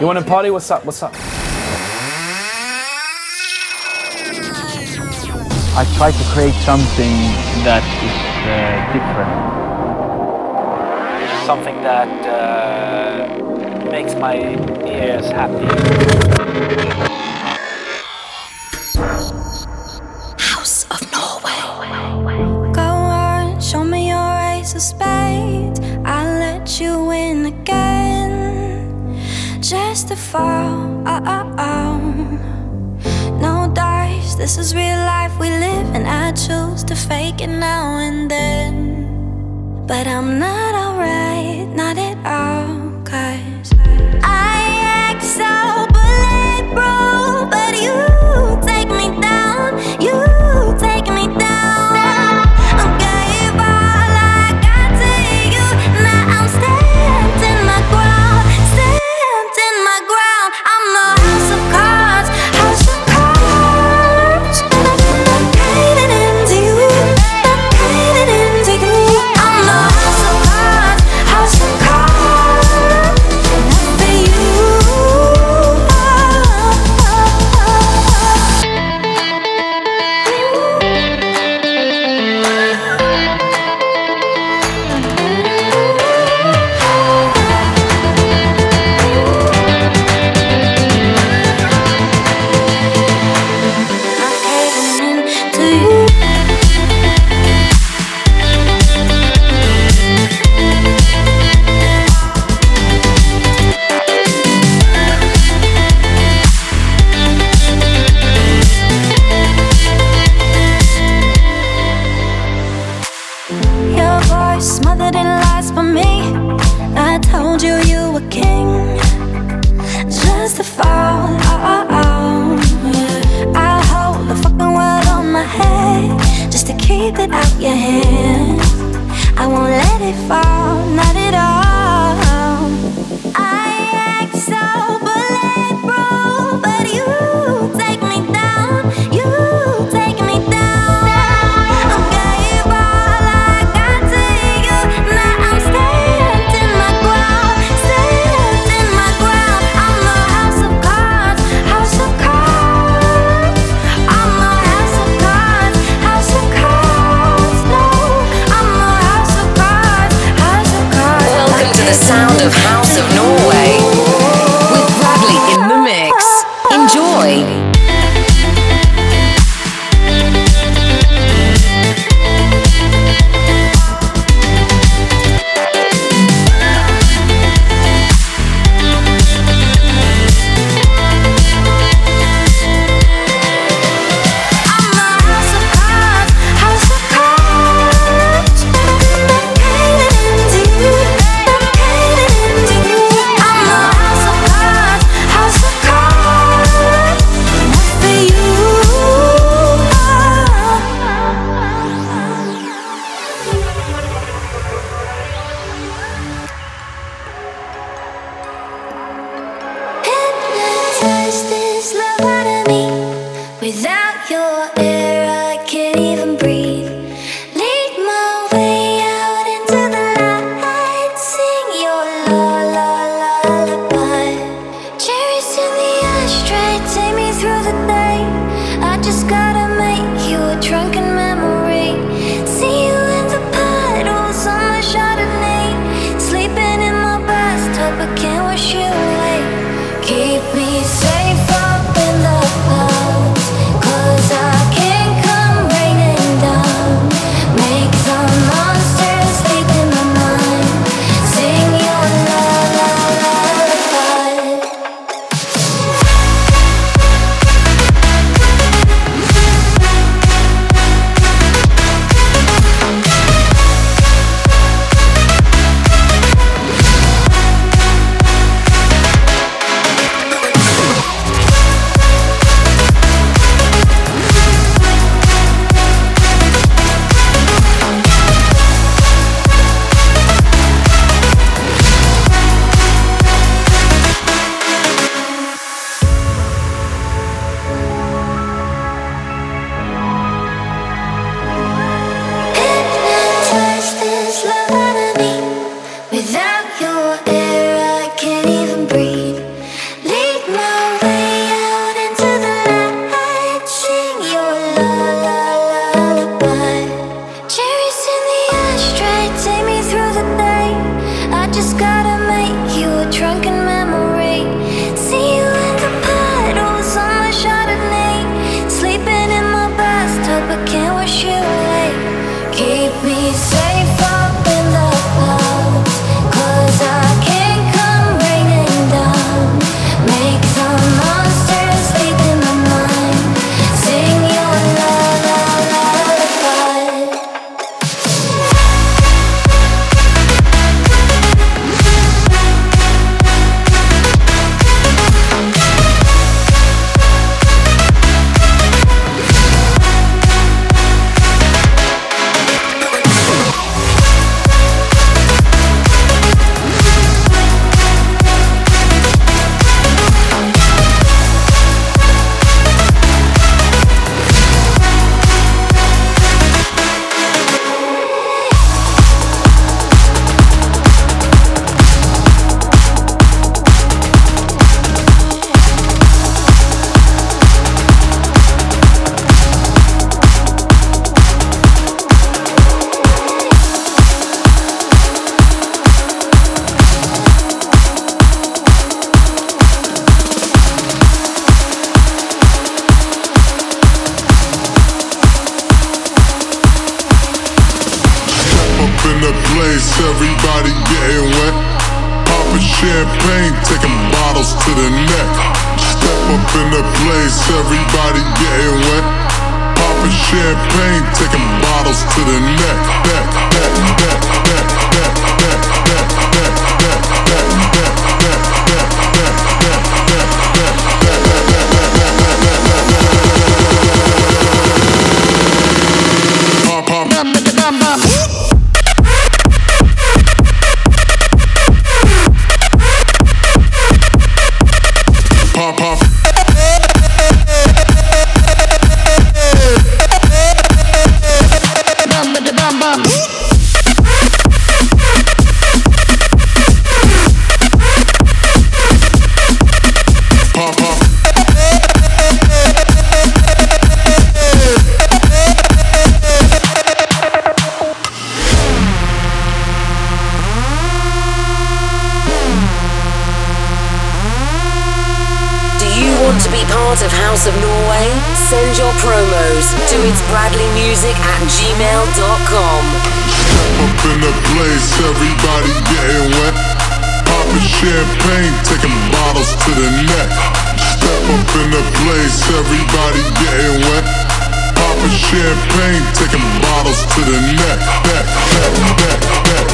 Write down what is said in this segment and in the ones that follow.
You want to party? What's up? What's up? I try to create something that is uh, different. Something that uh, makes my ears happy. Oh, oh, oh. No dice, this is real life we live, and I choose to fake it now and then. But I'm not alright, not at all. champagne, taking bottles to the neck, back, back, back, back, back, back, back, back, back, back, back, back, back. send your promos to it's bradleymusic at gmail.com. Up in the place, everybody getting wet. Popping champagne, taking bottles to the neck. Step up in the place, everybody getting wet. Popping champagne, taking bottles to the neck, neck, neck, neck, neck.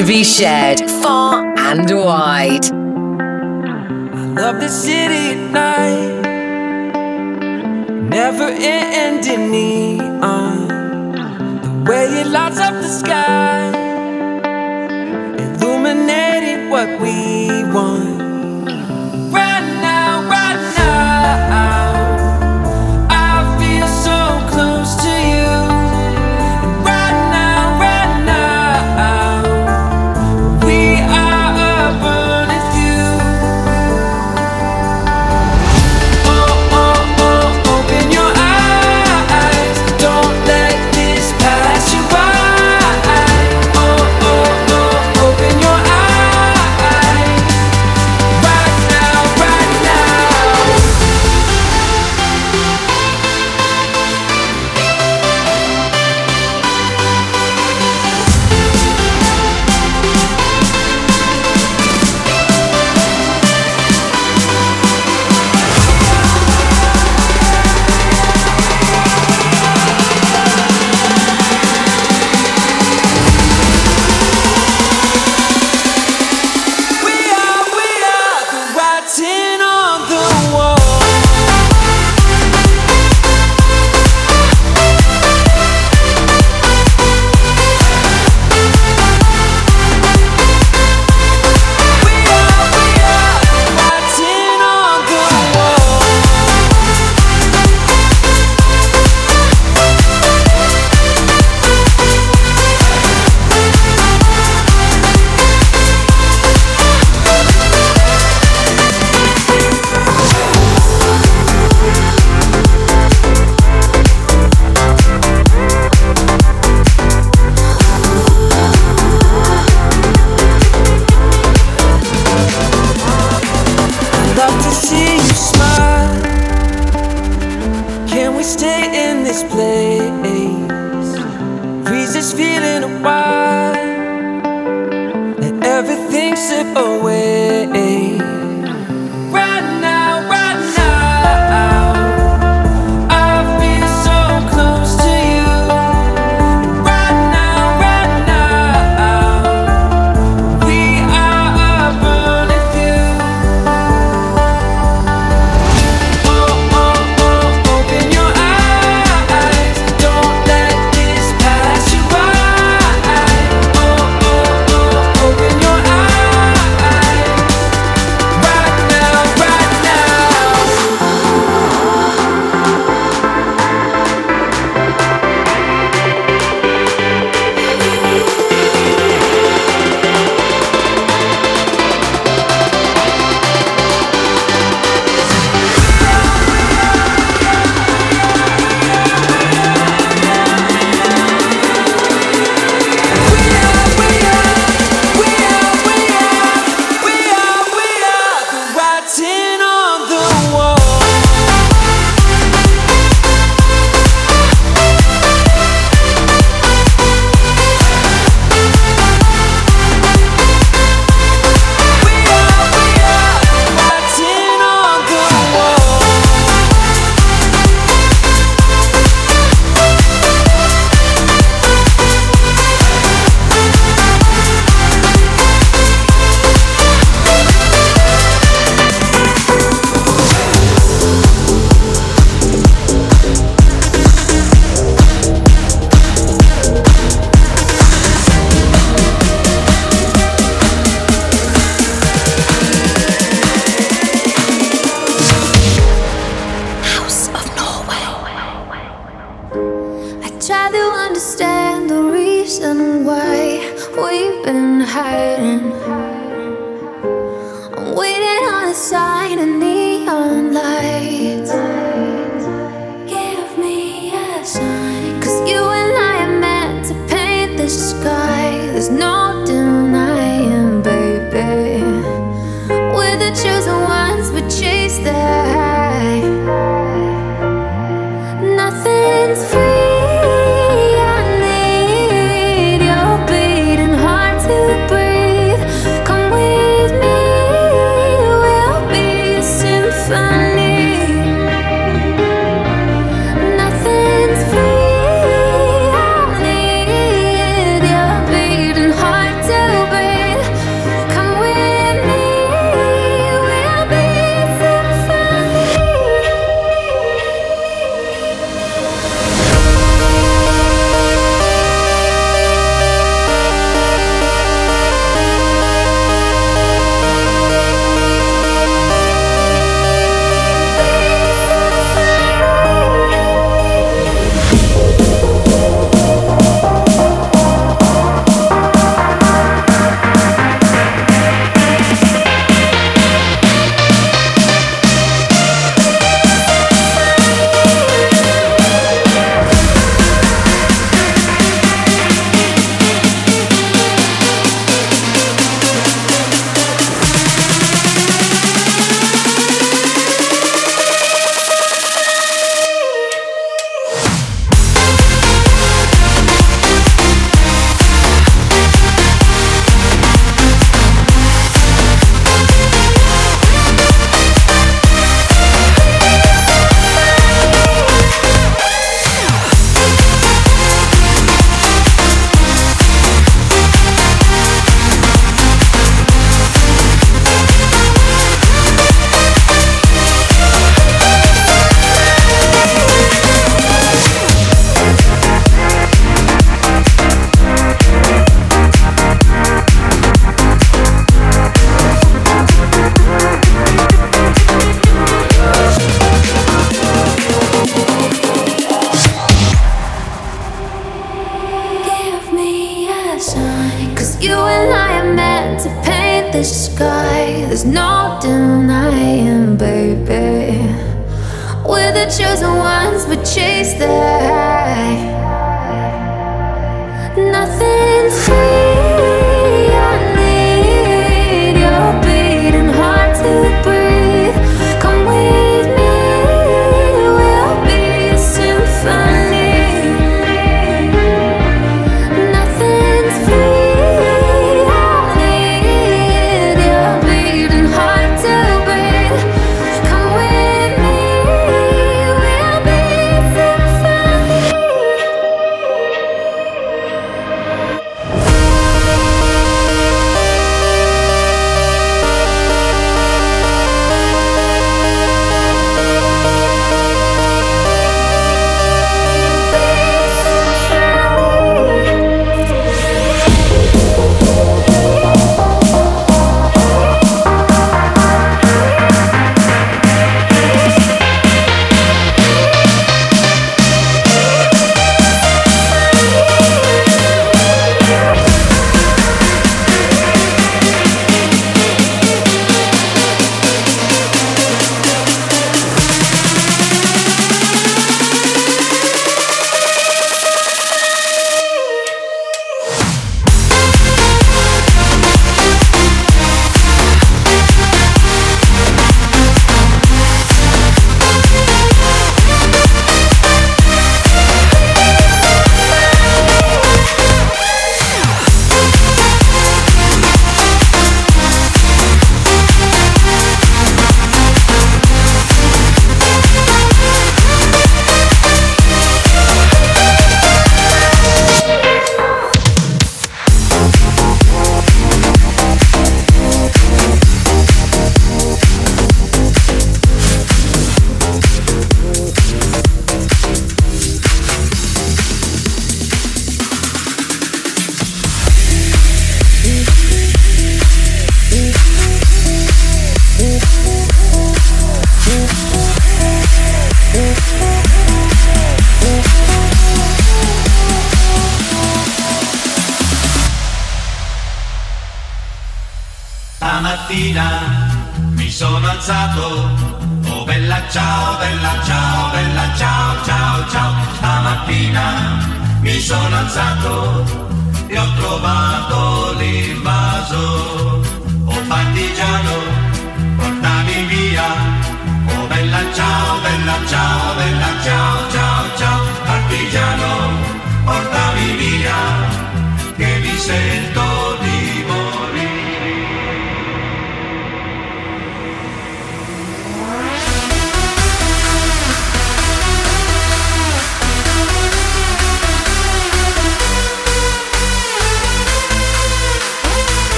To be shared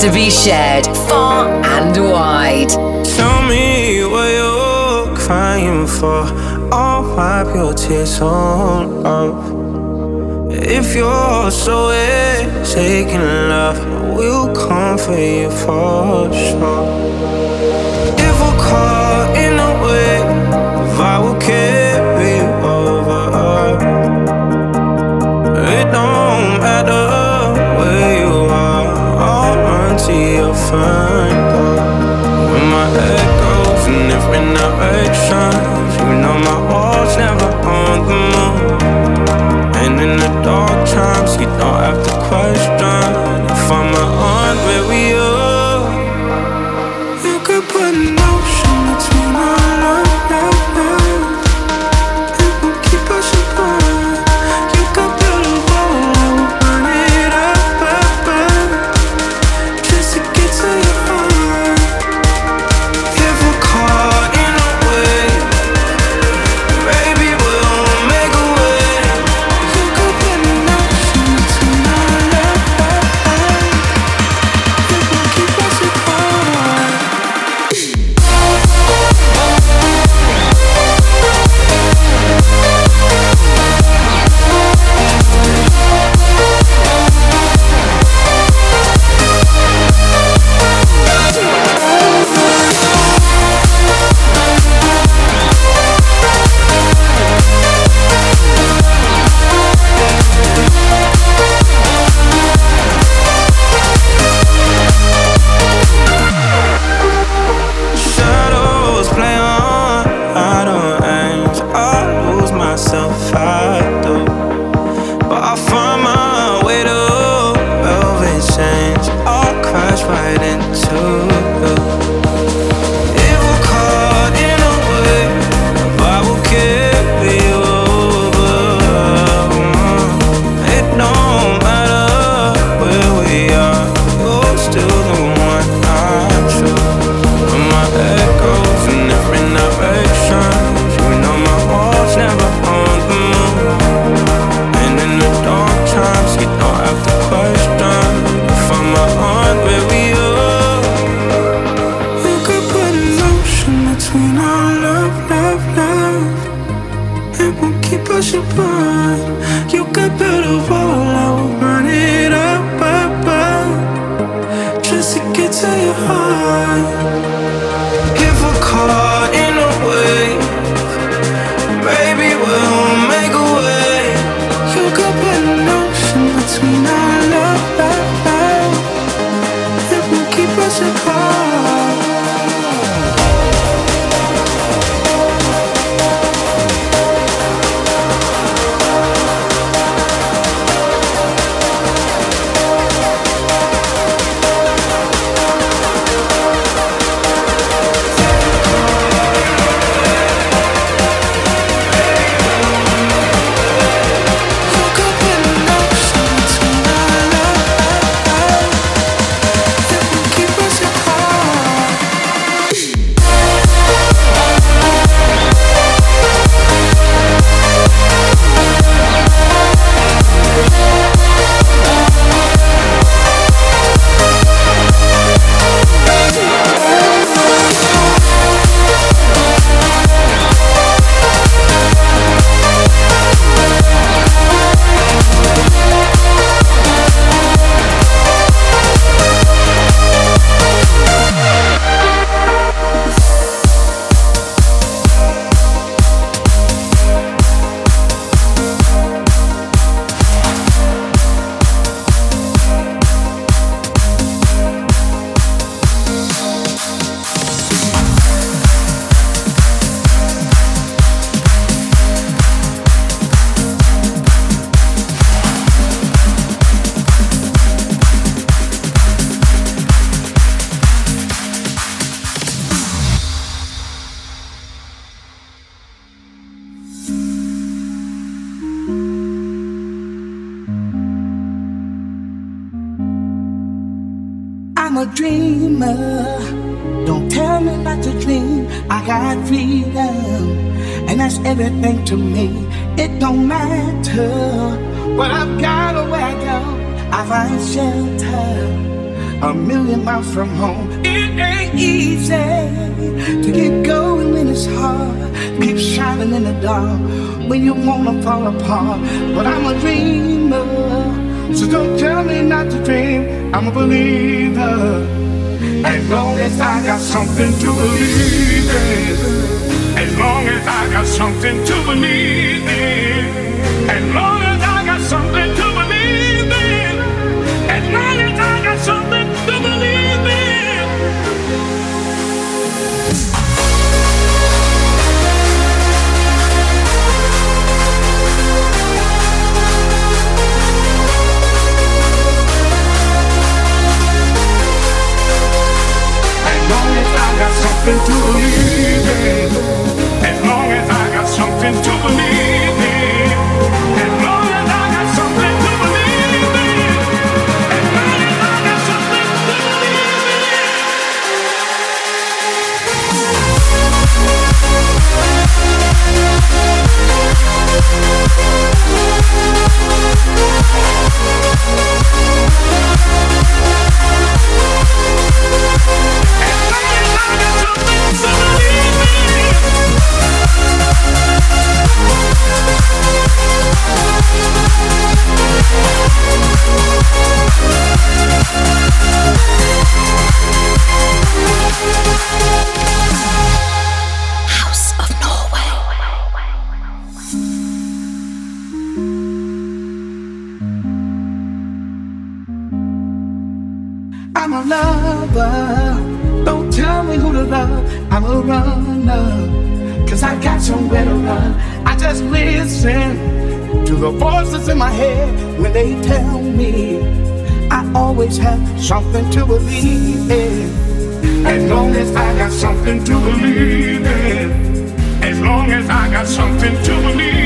to be shared far and wide. Tell me what you're crying for. I'll wipe your tears on up. If you're so taking love, we'll comfort you for sure. see you'll find When my head goes and if in different shines, You know my walls never on the move And in the dark times you don't have to question If I'm on where we Oh. everything to me. It don't matter what I've got or where I go. I find shelter a million miles from home. It ain't easy to keep going when it's hard. Keep shining in the dark when you wanna fall apart. But I'm a dreamer, so don't tell me not to dream. I'm a believer. As long as I got something to believe in. Long as I got something to believe in. As long as I got something got something to believe in. As long as I got something to believe in. As long as I got something to believe in. As long as I got something to believe in. Don't tell me who to love. I'm a runner. Cause I got somewhere to run. I just listen to the voices in my head when they tell me I always have something to believe in. As long as I got something to believe in. As long as I got something to believe in.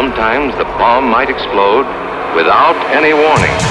Sometimes the bomb might explode without any warning.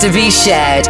To be shared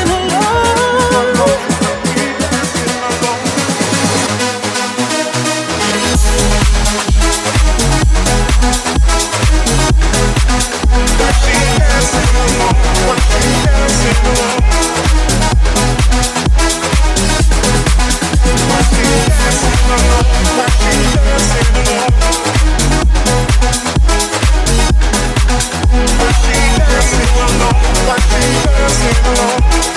dancing alone?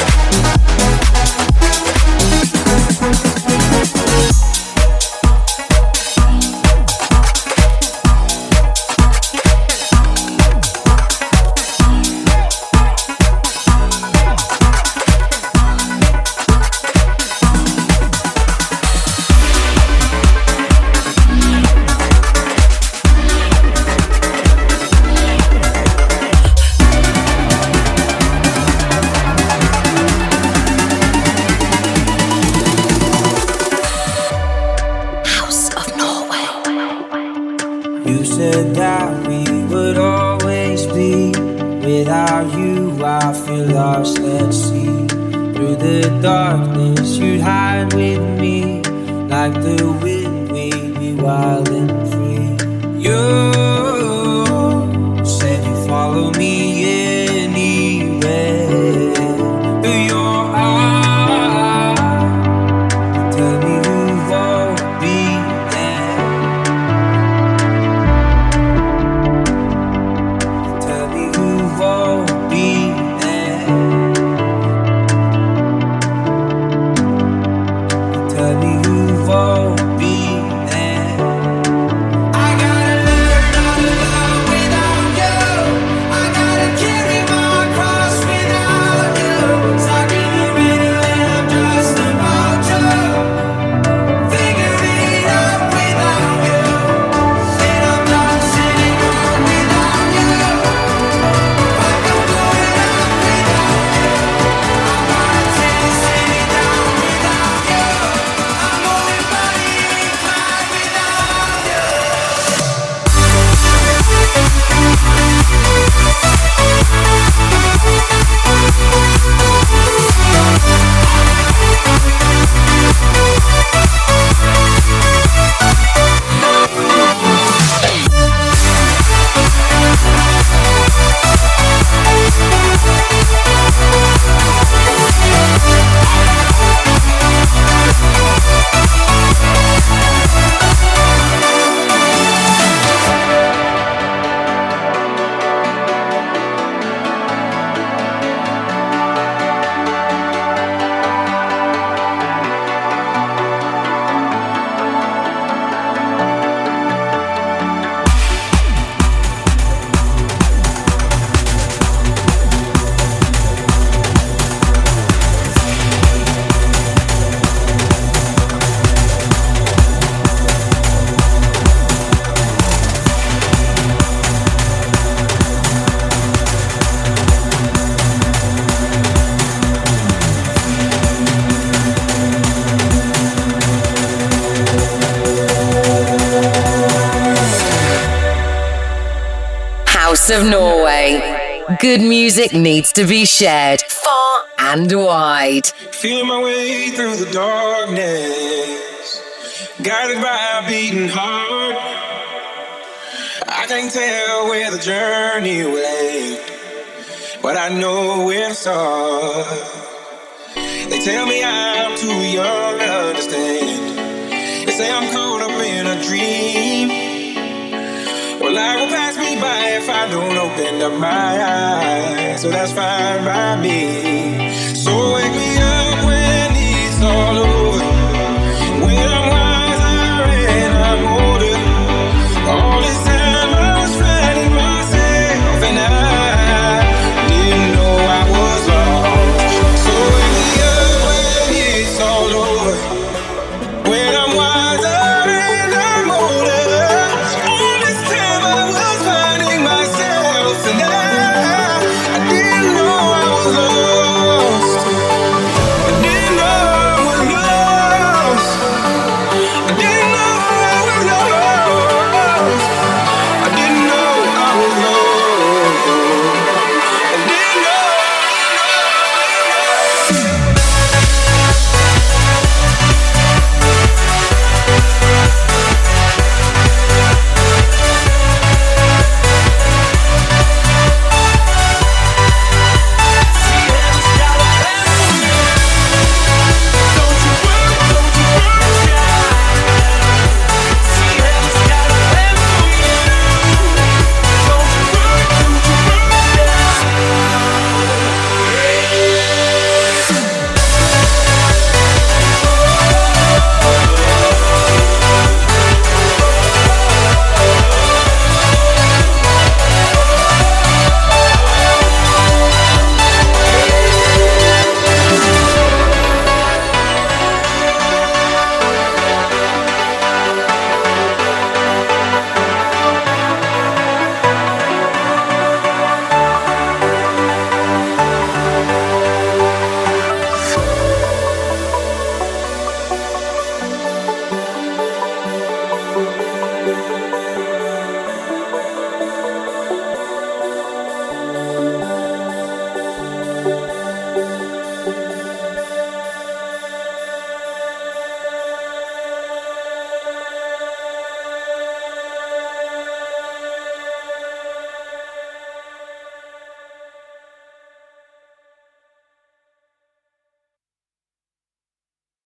Good music needs to be shared far and wide. Feeling my way through the darkness, guided by a beating heart. I can't tell where the journey will end, but I know where to start. They tell me I'm too young to understand. They say I'm caught up in a dream. Well, life will by if I don't open up my eyes. So that's fine by me. So wake me